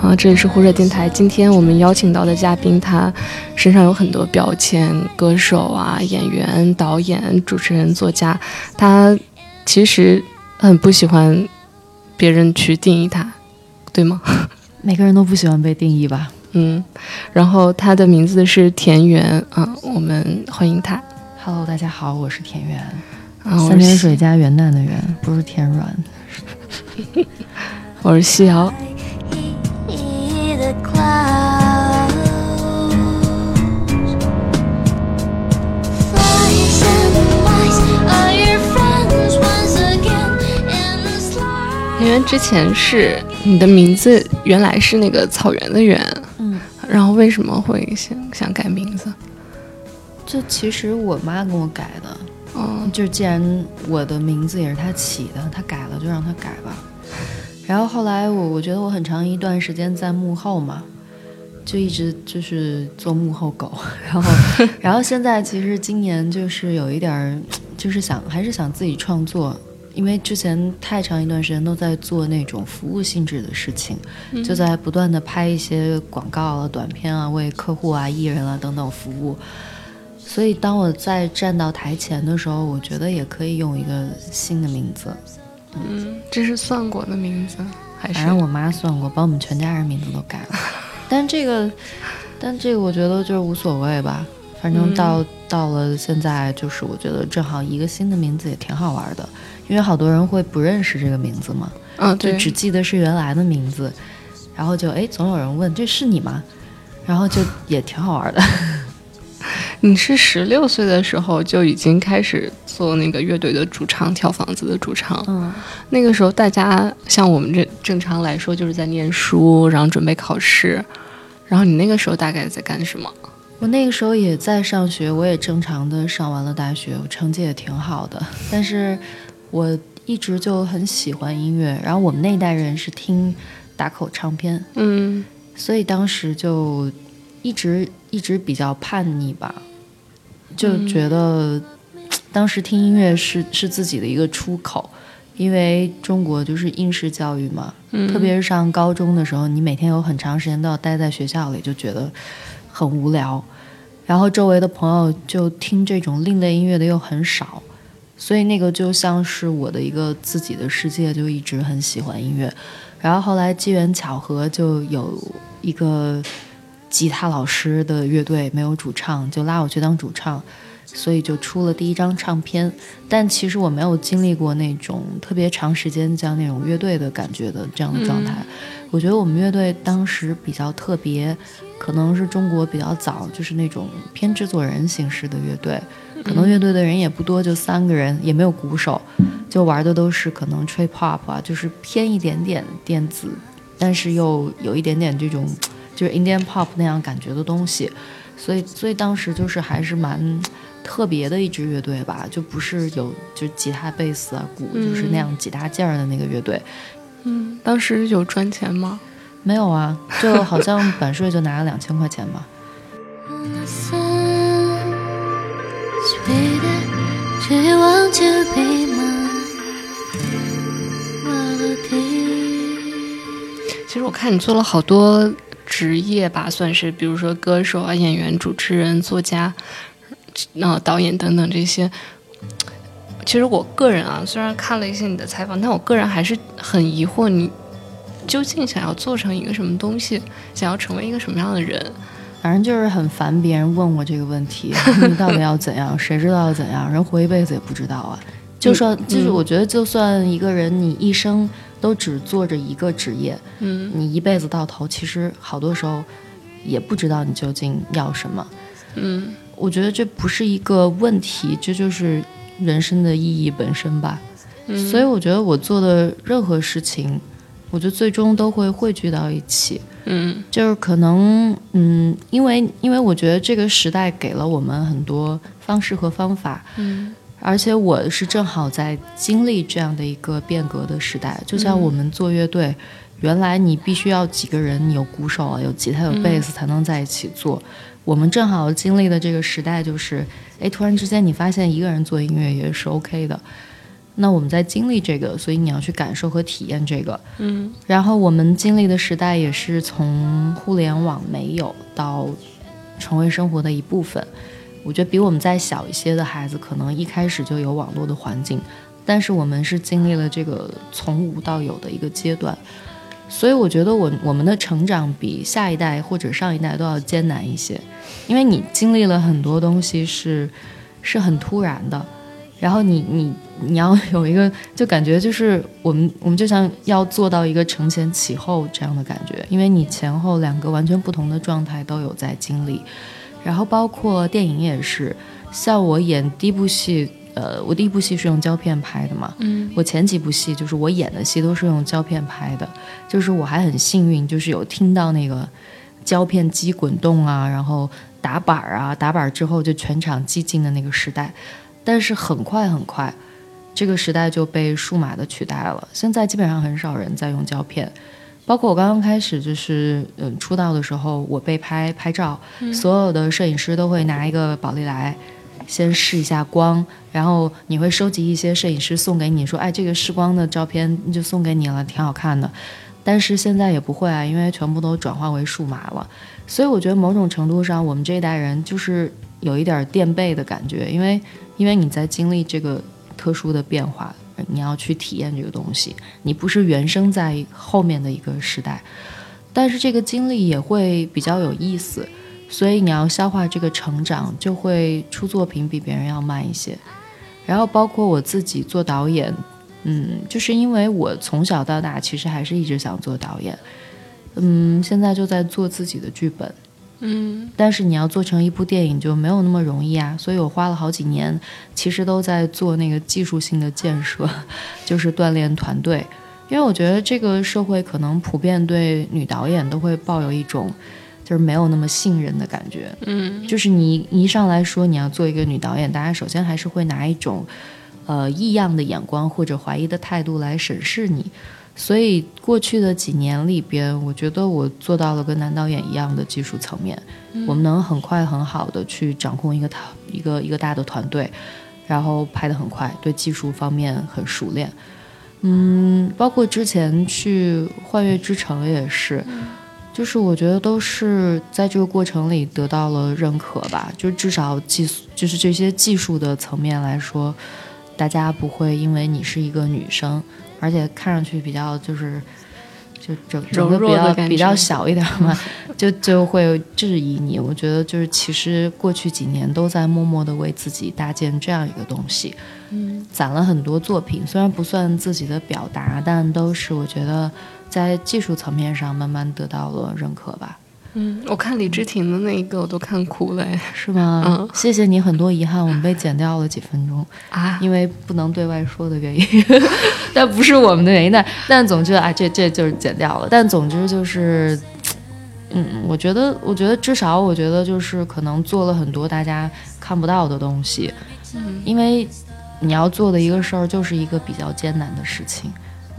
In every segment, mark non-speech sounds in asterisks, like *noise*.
啊，这里是胡热电台。今天我们邀请到的嘉宾，他身上有很多标签：歌手啊、演员、导演、主持人、作家。他其实很不喜欢别人去定义他，对吗？*laughs* 每个人都不喜欢被定义吧。嗯，然后他的名字是田园啊，我们欢迎他。Hello，大家好，我是田园，三点水加元旦的元，不是天软。*laughs* 我是夕瑶。因为之前是你的名字原来是那个草原的原，嗯，然后为什么会想想改名字？就其实我妈跟我改的，嗯，就既然我的名字也是他起的，他改了就让他改吧。*laughs* 然后后来我我觉得我很长一段时间在幕后嘛，就一直就是做幕后狗，*laughs* 然后 *laughs* 然后现在其实今年就是有一点儿，就是想还是想自己创作。因为之前太长一段时间都在做那种服务性质的事情，就在不断的拍一些广告啊、短片啊，为客户啊、艺人啊等等服务。所以当我在站到台前的时候，我觉得也可以用一个新的名字。嗯，这是算过的名字还是？反正我妈算过，把我们全家人名字都改了。*laughs* 但这个，但这个我觉得就是无所谓吧。反正到到了现在，就是我觉得正好一个新的名字也挺好玩的。因为好多人会不认识这个名字嘛，嗯，就只记得是原来的名字，然后就哎，总有人问这是你吗？然后就也挺好玩的。你是十六岁的时候就已经开始做那个乐队的主唱，跳房子的主唱。嗯，那个时候大家像我们这正常来说就是在念书，然后准备考试。然后你那个时候大概在干什么？我那个时候也在上学，我也正常的上完了大学，我成绩也挺好的，但是。我一直就很喜欢音乐，然后我们那代人是听打口唱片，嗯，所以当时就一直一直比较叛逆吧，就觉得当时听音乐是是自己的一个出口，因为中国就是应试教育嘛，特别是上高中的时候，你每天有很长时间都要待在学校里，就觉得很无聊，然后周围的朋友就听这种另类音乐的又很少。所以那个就像是我的一个自己的世界，就一直很喜欢音乐。然后后来机缘巧合，就有一个吉他老师的乐队没有主唱，就拉我去当主唱，所以就出了第一张唱片。但其实我没有经历过那种特别长时间像那种乐队的感觉的这样的状态。我觉得我们乐队当时比较特别，可能是中国比较早，就是那种偏制作人形式的乐队。可能乐队的人也不多，就三个人，也没有鼓手，就玩的都是可能吹 pop 啊，就是偏一点点电子，但是又有一点点这种就是 Indian pop 那样感觉的东西，所以所以当时就是还是蛮特别的一支乐队吧，就不是有就吉他、贝斯啊、鼓，就是那样几大件儿的那个乐队。嗯，当时有赚钱吗？没有啊，就好像版税就拿了两千块钱吧。其实我看你做了好多职业吧，算是，比如说歌手啊、演员、主持人、作家、那导演等等这些。其实我个人啊，虽然看了一些你的采访，但我个人还是很疑惑，你究竟想要做成一个什么东西，想要成为一个什么样的人？反正就是很烦别人问我这个问题，*laughs* 你到底要怎样？谁知道要怎样？人活一辈子也不知道啊。就说，就是我觉得，就算一个人你一生都只做着一个职业，嗯，你一辈子到头，其实好多时候也不知道你究竟要什么。嗯，我觉得这不是一个问题，这就是人生的意义本身吧。所以我觉得我做的任何事情，我觉得最终都会汇聚到一起。嗯，就是可能，嗯，因为因为我觉得这个时代给了我们很多方式和方法，嗯，而且我是正好在经历这样的一个变革的时代。就像我们做乐队，原来你必须要几个人，你有鼓手啊，有吉他，有贝斯才能在一起做。我们正好经历的这个时代，就是，哎，突然之间你发现一个人做音乐也是 OK 的。那我们在经历这个，所以你要去感受和体验这个。嗯，然后我们经历的时代也是从互联网没有到成为生活的一部分。我觉得比我们再小一些的孩子，可能一开始就有网络的环境，但是我们是经历了这个从无到有的一个阶段。所以我觉得我我们的成长比下一代或者上一代都要艰难一些，因为你经历了很多东西是是很突然的。然后你你你要有一个，就感觉就是我们我们就像要做到一个承前启后这样的感觉，因为你前后两个完全不同的状态都有在经历，然后包括电影也是，像我演第一部戏，呃，我第一部戏是用胶片拍的嘛，嗯，我前几部戏就是我演的戏都是用胶片拍的，就是我还很幸运，就是有听到那个胶片机滚动啊，然后打板啊，打板之后就全场寂静的那个时代。但是很快很快，这个时代就被数码的取代了。现在基本上很少人在用胶片，包括我刚刚开始就是嗯出道的时候，我被拍拍照，所有的摄影师都会拿一个宝丽来，先试一下光，然后你会收集一些摄影师送给你说，哎，这个试光的照片就送给你了，挺好看的。但是现在也不会啊，因为全部都转化为数码了。所以我觉得某种程度上，我们这一代人就是有一点垫背的感觉，因为。因为你在经历这个特殊的变化，你要去体验这个东西，你不是原生在后面的一个时代，但是这个经历也会比较有意思，所以你要消化这个成长，就会出作品比别人要慢一些。然后包括我自己做导演，嗯，就是因为我从小到大其实还是一直想做导演，嗯，现在就在做自己的剧本。嗯，但是你要做成一部电影就没有那么容易啊，所以我花了好几年，其实都在做那个技术性的建设，*laughs* 就是锻炼团队。因为我觉得这个社会可能普遍对女导演都会抱有一种，就是没有那么信任的感觉。嗯，就是你一上来说你要做一个女导演，大家首先还是会拿一种，呃异样的眼光或者怀疑的态度来审视你。所以过去的几年里边，我觉得我做到了跟男导演一样的技术层面，我们能很快很好的去掌控一个团一个一个大的团队，然后拍得很快，对技术方面很熟练。嗯，包括之前去《幻乐之城》也是，就是我觉得都是在这个过程里得到了认可吧，就至少技术就是这些技术的层面来说，大家不会因为你是一个女生。而且看上去比较就是，就整整个比较比较小一点嘛，就就会质疑你。我觉得就是其实过去几年都在默默的为自己搭建这样一个东西，嗯，攒了很多作品，虽然不算自己的表达，但都是我觉得在技术层面上慢慢得到了认可吧。嗯，我看李治廷的那一个，我都看哭了，是吗？嗯，谢谢你，很多遗憾我们被剪掉了几分钟。啊，因为不能对外说的原因，*laughs* 但不是我们的原因，但但总之啊，这这就是剪掉了。但总之就是，嗯，我觉得，我觉得至少，我觉得就是可能做了很多大家看不到的东西，嗯，因为你要做的一个事儿就是一个比较艰难的事情，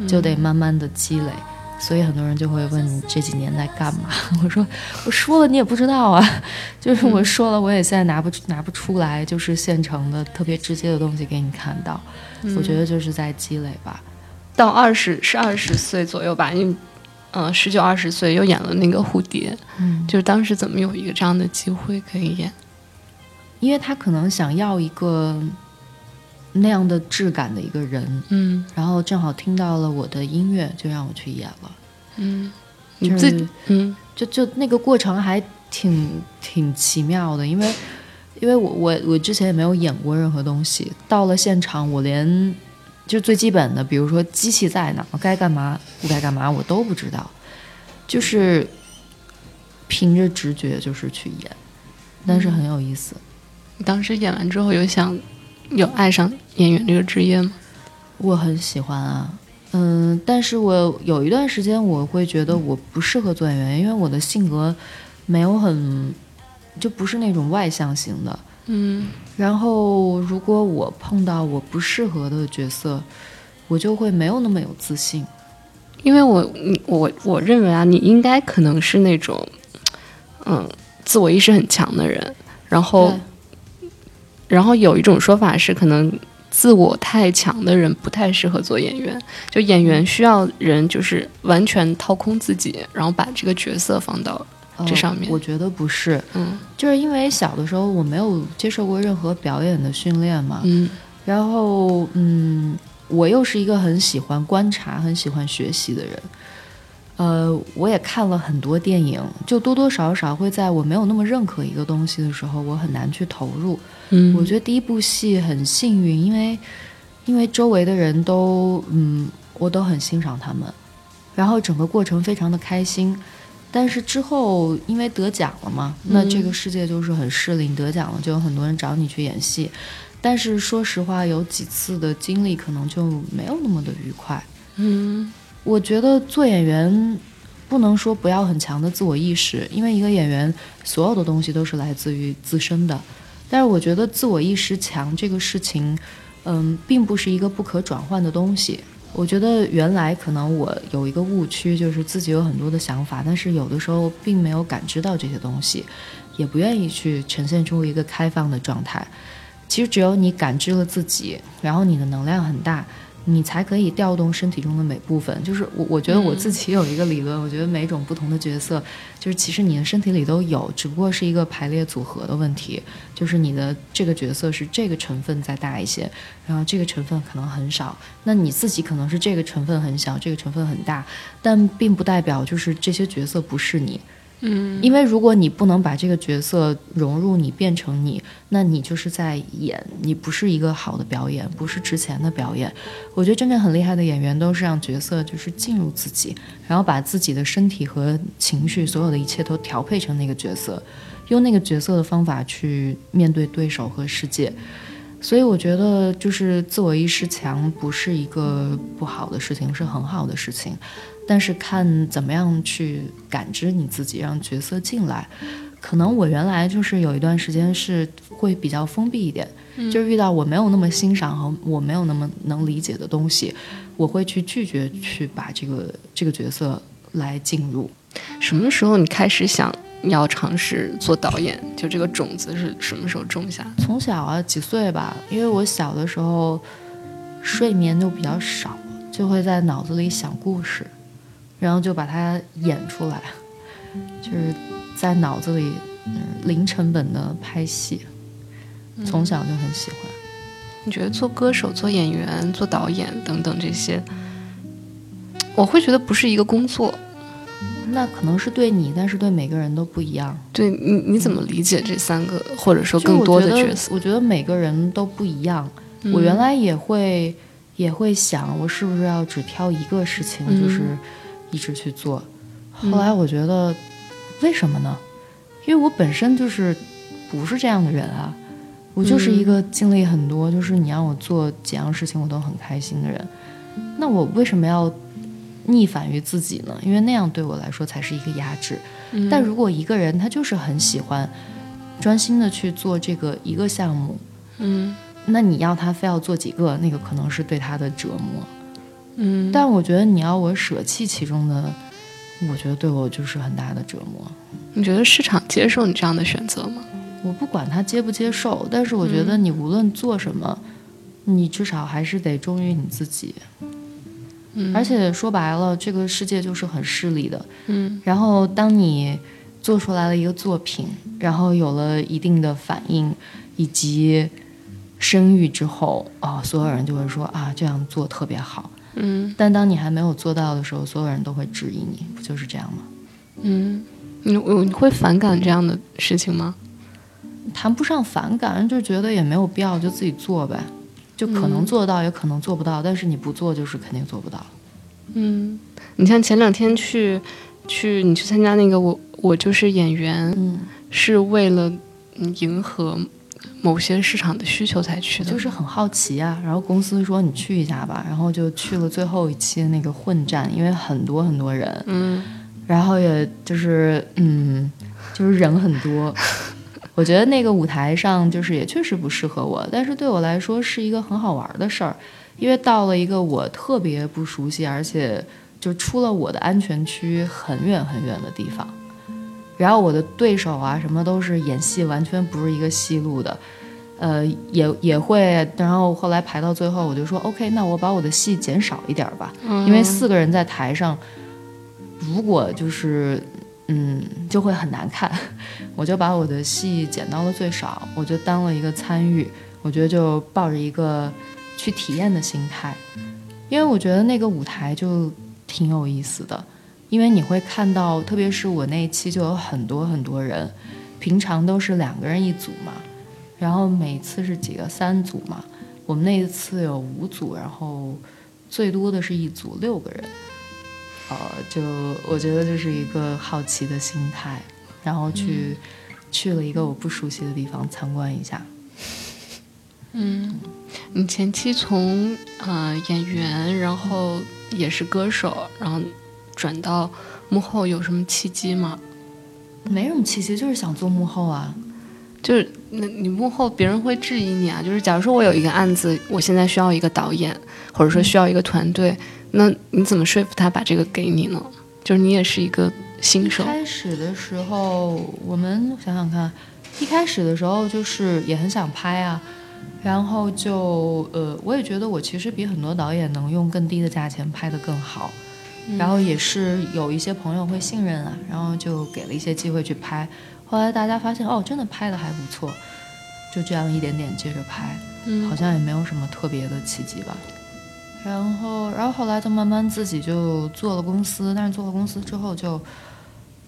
就得慢慢的积累。所以很多人就会问你这几年在干嘛？*laughs* 我说我说了你也不知道啊，*laughs* 就是我说了我也现在拿不拿不出来，就是现成的特别直接的东西给你看到。我觉得就是在积累吧。到二十是二十岁左右吧，因为嗯十九二十岁又演了那个蝴蝶，嗯，就是当时怎么有一个这样的机会可以演？因为他可能想要一个。那样的质感的一个人，嗯，然后正好听到了我的音乐，就让我去演了，嗯，你自己，嗯，就就那个过程还挺挺奇妙的，因为因为我我我之前也没有演过任何东西，到了现场我连就最基本的，比如说机器在哪，该干嘛不该干嘛，我都不知道，就是凭着直觉就是去演，但是很有意思。你当时演完之后有想？有爱上演员这个职业吗？我很喜欢啊，嗯，但是我有一段时间我会觉得我不适合做演员，因为我的性格没有很，就不是那种外向型的，嗯。然后如果我碰到我不适合的角色，我就会没有那么有自信，因为我，我我认为啊，你应该可能是那种，嗯，自我意识很强的人，然后。然后有一种说法是，可能自我太强的人不太适合做演员。就演员需要人就是完全掏空自己，然后把这个角色放到这上面。我觉得不是，嗯就是因为小的时候我没有接受过任何表演的训练嘛，嗯然后嗯，我又是一个很喜欢观察、很喜欢学习的人。呃，我也看了很多电影，就多多少少会在我没有那么认可一个东西的时候，我很难去投入。嗯，我觉得第一部戏很幸运，因为因为周围的人都嗯，我都很欣赏他们，然后整个过程非常的开心。但是之后因为得奖了嘛，那这个世界就是很势利，你得奖了就有很多人找你去演戏。但是说实话，有几次的经历可能就没有那么的愉快。嗯我觉得做演员不能说不要很强的自我意识，因为一个演员所有的东西都是来自于自身的。但是我觉得自我意识强这个事情，嗯，并不是一个不可转换的东西。我觉得原来可能我有一个误区，就是自己有很多的想法，但是有的时候并没有感知到这些东西，也不愿意去呈现出一个开放的状态。其实只有你感知了自己，然后你的能量很大，你才可以调动身体中的每部分。就是我，我觉得我自己有一个理论，我觉得每种不同的角色，就是其实你的身体里都有，只不过是一个排列组合的问题。就是你的这个角色是这个成分再大一些，然后这个成分可能很少，那你自己可能是这个成分很小，这个成分很大，但并不代表就是这些角色不是你。嗯因为如果你不能把这个角色融入你，变成你，那你就是在演，你不是一个好的表演，不是之前的表演。我觉得真正很厉害的演员都是让角色就是进入自己，然后把自己的身体和情绪，所有的一切都调配成那个角色，用那个角色的方法去面对对手和世界。所以我觉得，就是自我意识强不是一个不好的事情，是很好的事情。但是看怎么样去感知你自己，让角色进来。可能我原来就是有一段时间是会比较封闭一点，就是遇到我没有那么欣赏和我没有那么能理解的东西，我会去拒绝去把这个这个角色来进入。什么时候你开始想要尝试做导演？就这个种子是什么时候种下的？从小啊几岁吧，因为我小的时候睡眠就比较少，就会在脑子里想故事，然后就把它演出来，就是在脑子里嗯零成本的拍戏，从小就很喜欢。你觉得做歌手、做演员、做导演等等这些，我会觉得不是一个工作。那可能是对你，但是对每个人都不一样。对你，你怎么理解这三个，或者说更多的角色？我觉得每个人都不一样。嗯我原来也会也会想，我是不是要只挑一个事情，嗯就是一直去做。后来我觉得，为什么呢？因为我本身就是不是这样的人啊，我就是一个经历很多，就是你让我做几样事情我都很开心的人。那我为什么要逆反于自己呢？因为那样对我来说才是一个压制。嗯但如果一个人他就是很喜欢专心的去做这个一个项目，嗯那你要他非要做几个，那个可能是对他的折磨。嗯，但我觉得你要我舍弃其中的，我觉得对我就是很大的折磨。你觉得市场接受你这样的选择吗？我不管他接不接受，但是我觉得你无论做什么，你至少还是得忠于你自己。嗯而且说白了，这个世界就是很势利的。嗯然后当你做出来了一个作品，然后有了一定的反应以及声誉之后，啊、所有人就会说啊，这样做特别好。嗯但当你还没有做到的时候，所有人都会质疑你，不就是这样吗？嗯，你我你会反感这样的事情吗？谈不上反感，就觉得也没有必要，就自己做呗。就可能做得到，也可能做不到，但是你不做就是肯定做不到。嗯，你像前两天去去你去参加那个我我就是演员，嗯，是为了嗯迎合某些市场的需求才去的，就是很好奇啊。然后公司说你去一下吧，然后就去了最后一期的那个混战，因为很多很多人，嗯然后也就是嗯，就是人很多。*laughs* 我觉得那个舞台上就是也确实不适合我，但是对我来说是一个很好玩的事儿，因为到了一个我特别不熟悉，而且就出了我的安全区很远很远的地方。然后我的对手啊什么都是演戏完全不是一个戏路的，呃，也也会，然后后来排到最后，我就说 OK，那我把我的戏减少一点吧，因为四个人在台上，如果就是嗯，就会很难看，*laughs* 我就把我的戏减到了最少，我就当了一个参与，我觉得就抱着一个去体验的心态，因为我觉得那个舞台就挺有意思的，因为你会看到，特别是我那一期就有很多很多人，平常都是两个人一组嘛。然后每次是几个三组嘛，我们那一次有五组，然后最多的是一组六个人，呃，就我觉得就是一个好奇的心态，然后去去了一个我不熟悉的地方参观一下。嗯，你前期从呃演员，然后也是歌手，然后转到幕后有什么契机吗？没什么契机，就是想做幕后啊。就是那你幕后别人会质疑你啊，就是假如说我有一个案子，我现在需要一个导演，或者说需要一个团队，那你怎么说服他把这个给你呢？就是你也是一个新手。开始的时候，我们想想看，一开始的时候就是也很想拍啊，然后就呃，我也觉得我其实比很多导演能用更低的价钱拍得更好，然后也是有一些朋友会信任啊，然后就给了一些机会去拍。后来大家发现，哦，真的拍的还不错，就这样一点点接着拍，好像也没有什么特别的契机吧。然后，然后后来就慢慢自己就做了公司，但是做了公司之后，就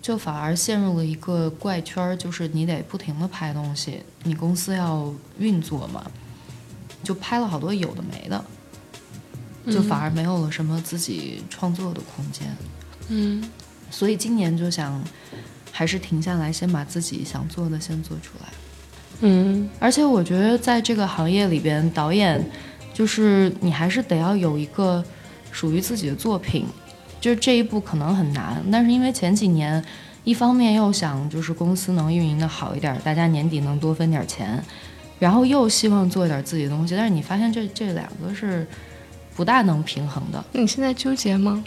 就反而陷入了一个怪圈，就是你得不停的拍东西，你公司要运作嘛，就拍了好多有的没的，就反而没有了什么自己创作的空间。嗯，所以今年就想。还是停下来，先把自己想做的先做出来。嗯，而且我觉得在这个行业里边，导演就是你还是得要有一个属于自己的作品。就是这一步可能很难，但是因为前几年，一方面又想就是公司能运营的好一点，大家年底能多分点钱，然后又希望做一点自己的东西，但是你发现这这两个是不大能平衡的。你现在纠结吗？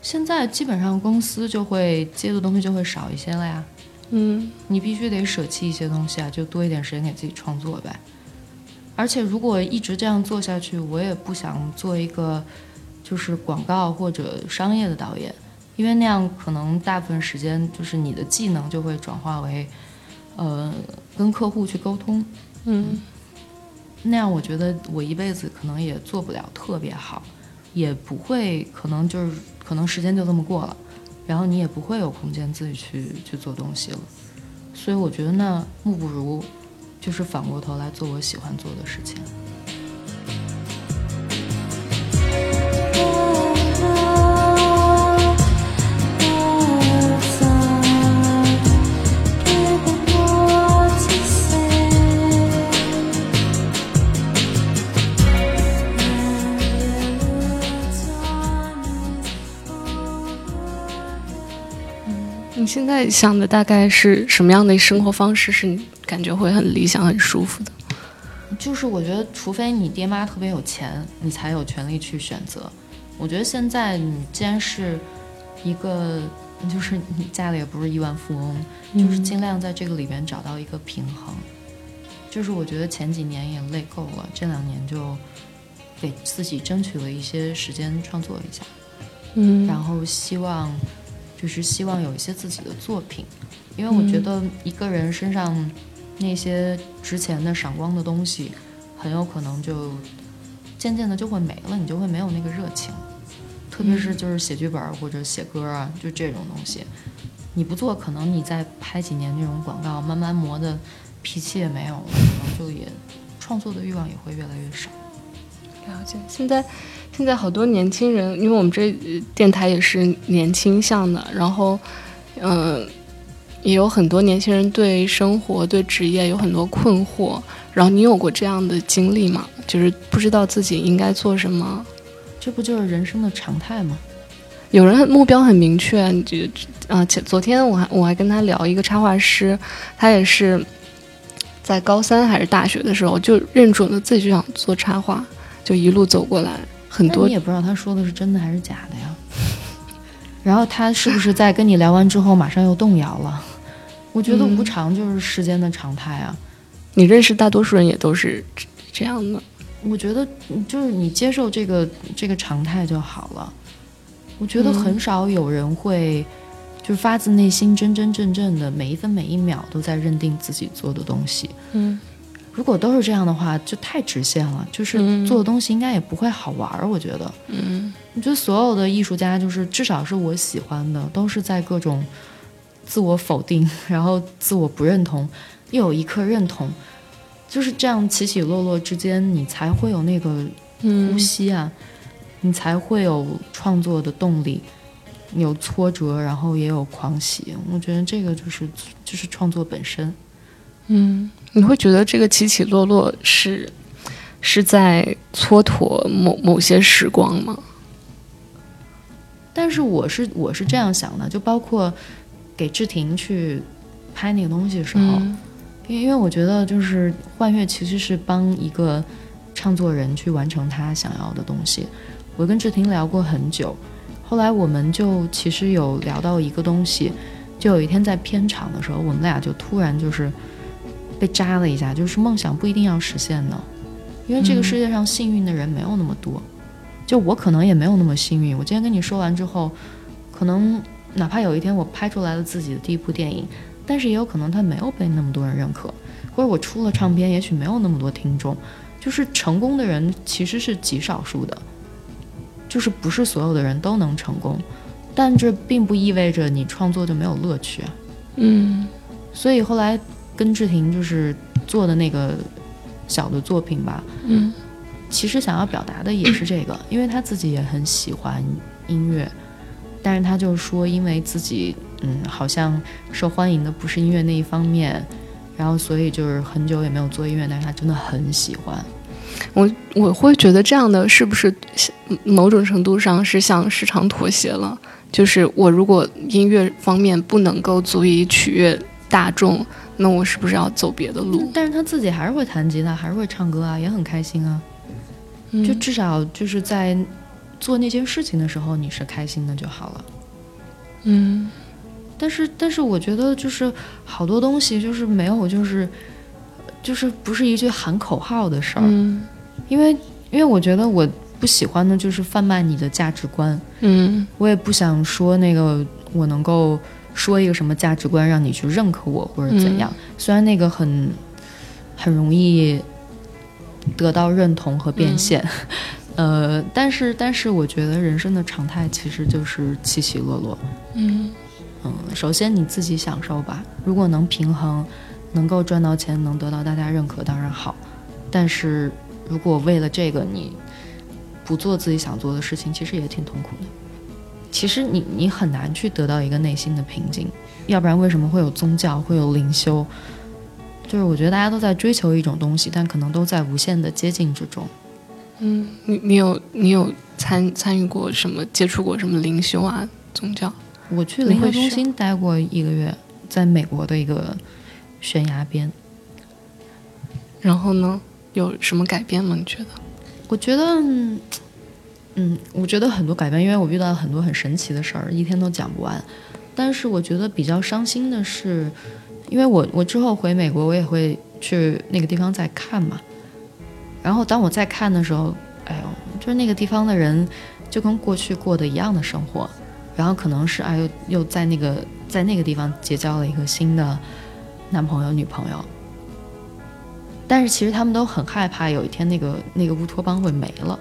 现在基本上公司就会接的东西就会少一些了呀，嗯，你必须得舍弃一些东西啊，就多一点时间给自己创作呗。而且如果一直这样做下去，我也不想做一个就是广告或者商业的导演，因为那样可能大部分时间就是你的技能就会转化为，呃，跟客户去沟通，嗯，那样我觉得我一辈子可能也做不了特别好，也不会可能就是。可能时间就这么过了，然后你也不会有空间自己去去做东西了，所以我觉得那莫不如，就是反过头来做我喜欢做的事情。在想的大概是什么样的生活方式是你感觉会很理想、很舒服的？就是我觉得，除非你爹妈特别有钱，你才有权利去选择。我觉得现在你既然是一个，就是你家里也不是亿万富翁，就是尽量在这个里边找到一个平衡。就是我觉得前几年也累够了，这两年就给自己争取了一些时间创作一下，嗯，然后希望。就是希望有一些自己的作品，因为我觉得一个人身上那些值钱的闪光的东西，很有可能就渐渐的就会没了，你就会没有那个热情。特别是就是写剧本或者写歌啊，就这种东西，你不做，可能你再拍几年那种广告，慢慢磨的脾气也没有了，可能就也创作的欲望也会越来越少。了解，现在。现在好多年轻人，因为我们这电台也是年轻向的，然后，嗯，也有很多年轻人对生活、对职业有很多困惑。然后你有过这样的经历吗？就是不知道自己应该做什么？这不就是人生的常态吗？有人目标很明确，就啊，前昨天我还我还跟他聊一个插画师，他也是在高三还是大学的时候就认准了自己就想做插画，就一路走过来。很多你也不知道他说的是真的还是假的呀。然后他是不是在跟你聊完之后马上又动摇了？我觉得无常就是世间的常态啊。你认识大多数人也都是这样的。我觉得就是你接受这个这个常态就好了。我觉得很少有人会，就是发自内心、真真正正的每一分每一秒都在认定自己做的东西。嗯，如果都是这样的话，就太直线了，就是做的东西应该也不会好玩儿。我觉得，嗯，我觉得所有的艺术家，就是至少是我喜欢的，都是在各种自我否定，然后自我不认同，又有一刻认同。就是这样起起落落之间，你才会有那个呼吸啊，你才会有创作的动力，有挫折，然后也有狂喜。我觉得这个就是就是创作本身。嗯，你会觉得这个起起落落是是在蹉跎某某些时光吗？但是我是我是这样想的，就包括给志婷去拍那个东西的时候。因为我觉得，就是幻乐其实是帮一个唱作人去完成他想要的东西。我跟志婷聊过很久，后来我们就其实有聊到一个东西，就有一天在片场的时候，我们俩就突然就是被扎了一下，就是梦想不一定要实现的，因为这个世界上幸运的人没有那么多，就我可能也没有那么幸运。我今天跟你说完之后，可能哪怕有一天我拍出来了自己的第一部电影。但是也有可能他没有被那么多人认可，或者我出了唱片，也许没有那么多听众。就是成功的人其实是极少数的，就是不是所有的人都能成功，但这并不意味着你创作就没有乐趣啊。嗯，所以后来跟志婷就是做的那个小的作品吧，嗯，其实想要表达的也是这个，因为他自己也很喜欢音乐，但是他就说因为自己。嗯，好像受欢迎的不是音乐那一方面，然后所以就是很久也没有做音乐，但是他真的很喜欢。我我会觉得这样的是不是某种程度上是向市场妥协了？就是我如果音乐方面不能够足以取悦大众，那我是不是要走别的路？但是他自己还是会弹吉他，还是会唱歌啊，也很开心啊。就至少就是在做那件事情的时候，你是开心的就好了。嗯。但是，但是我觉得就是好多东西就是没有，就是就是不是一句喊口号的事儿。嗯，因为因为我觉得我不喜欢的就是贩卖你的价值观。嗯，我也不想说那个我能够说一个什么价值观让你去认可我或者怎样。虽然那个很很容易得到认同和变现，*laughs* 呃，但是但是我觉得人生的常态其实就是起起落落。嗯。嗯，首先你自己享受吧。如果能平衡，能够赚到钱，能得到大家认可，当然好。但是如果为了这个你不做自己想做的事情，其实也挺痛苦的。其实你你很难去得到一个内心的平静，要不然为什么会有宗教，会有灵修？就是我觉得大家都在追求一种东西，但可能都在无限的接近之中。嗯，你你有你有参参与过什么，接触过什么灵修啊，宗教？我去灵会中心待过一个月，在美国的一个悬崖边。然后呢，有什么改变吗？你觉得？我觉得，嗯，我觉得很多改变，因为我遇到很多很神奇的事儿，一天都讲不完。但是我觉得比较伤心的是，因为我我之后回美国，我也会去那个地方再看嘛。然后当我再看的时候，哎呦，就是那个地方的人就跟过去过的一样的生活。然后可能是哎，又又在那个在那个地方结交了一个新的男朋友女朋友，但是其实他们都很害怕有一天那个那个乌托邦会没了，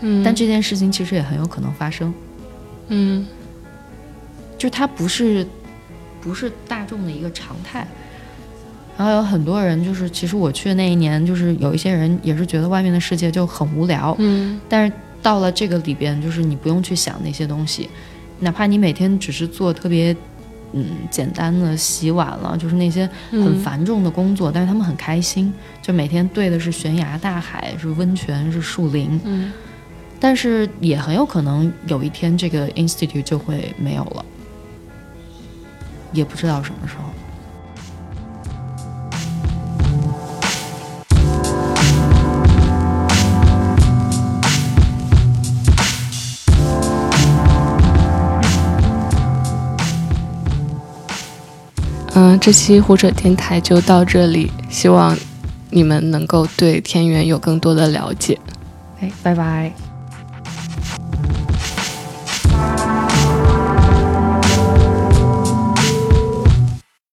嗯，但这件事情其实也很有可能发生，嗯，就它不是不是大众的一个常态，然后有很多人就是其实我去的那一年，就是有一些人也是觉得外面的世界就很无聊，嗯，但是到了这个里边，就是你不用去想那些东西。哪怕你每天只是做特别，嗯，简单的洗碗了，就是那些很繁重的工作，但是他们很开心，就每天对的是悬崖、大海，是温泉，是树林，嗯，但是也很有可能有一天这个 institute 就会没有了，也不知道什么时候。嗯，这期胡扯电台就到这里，希望你们能够对天元有更多的了解。哎，拜拜。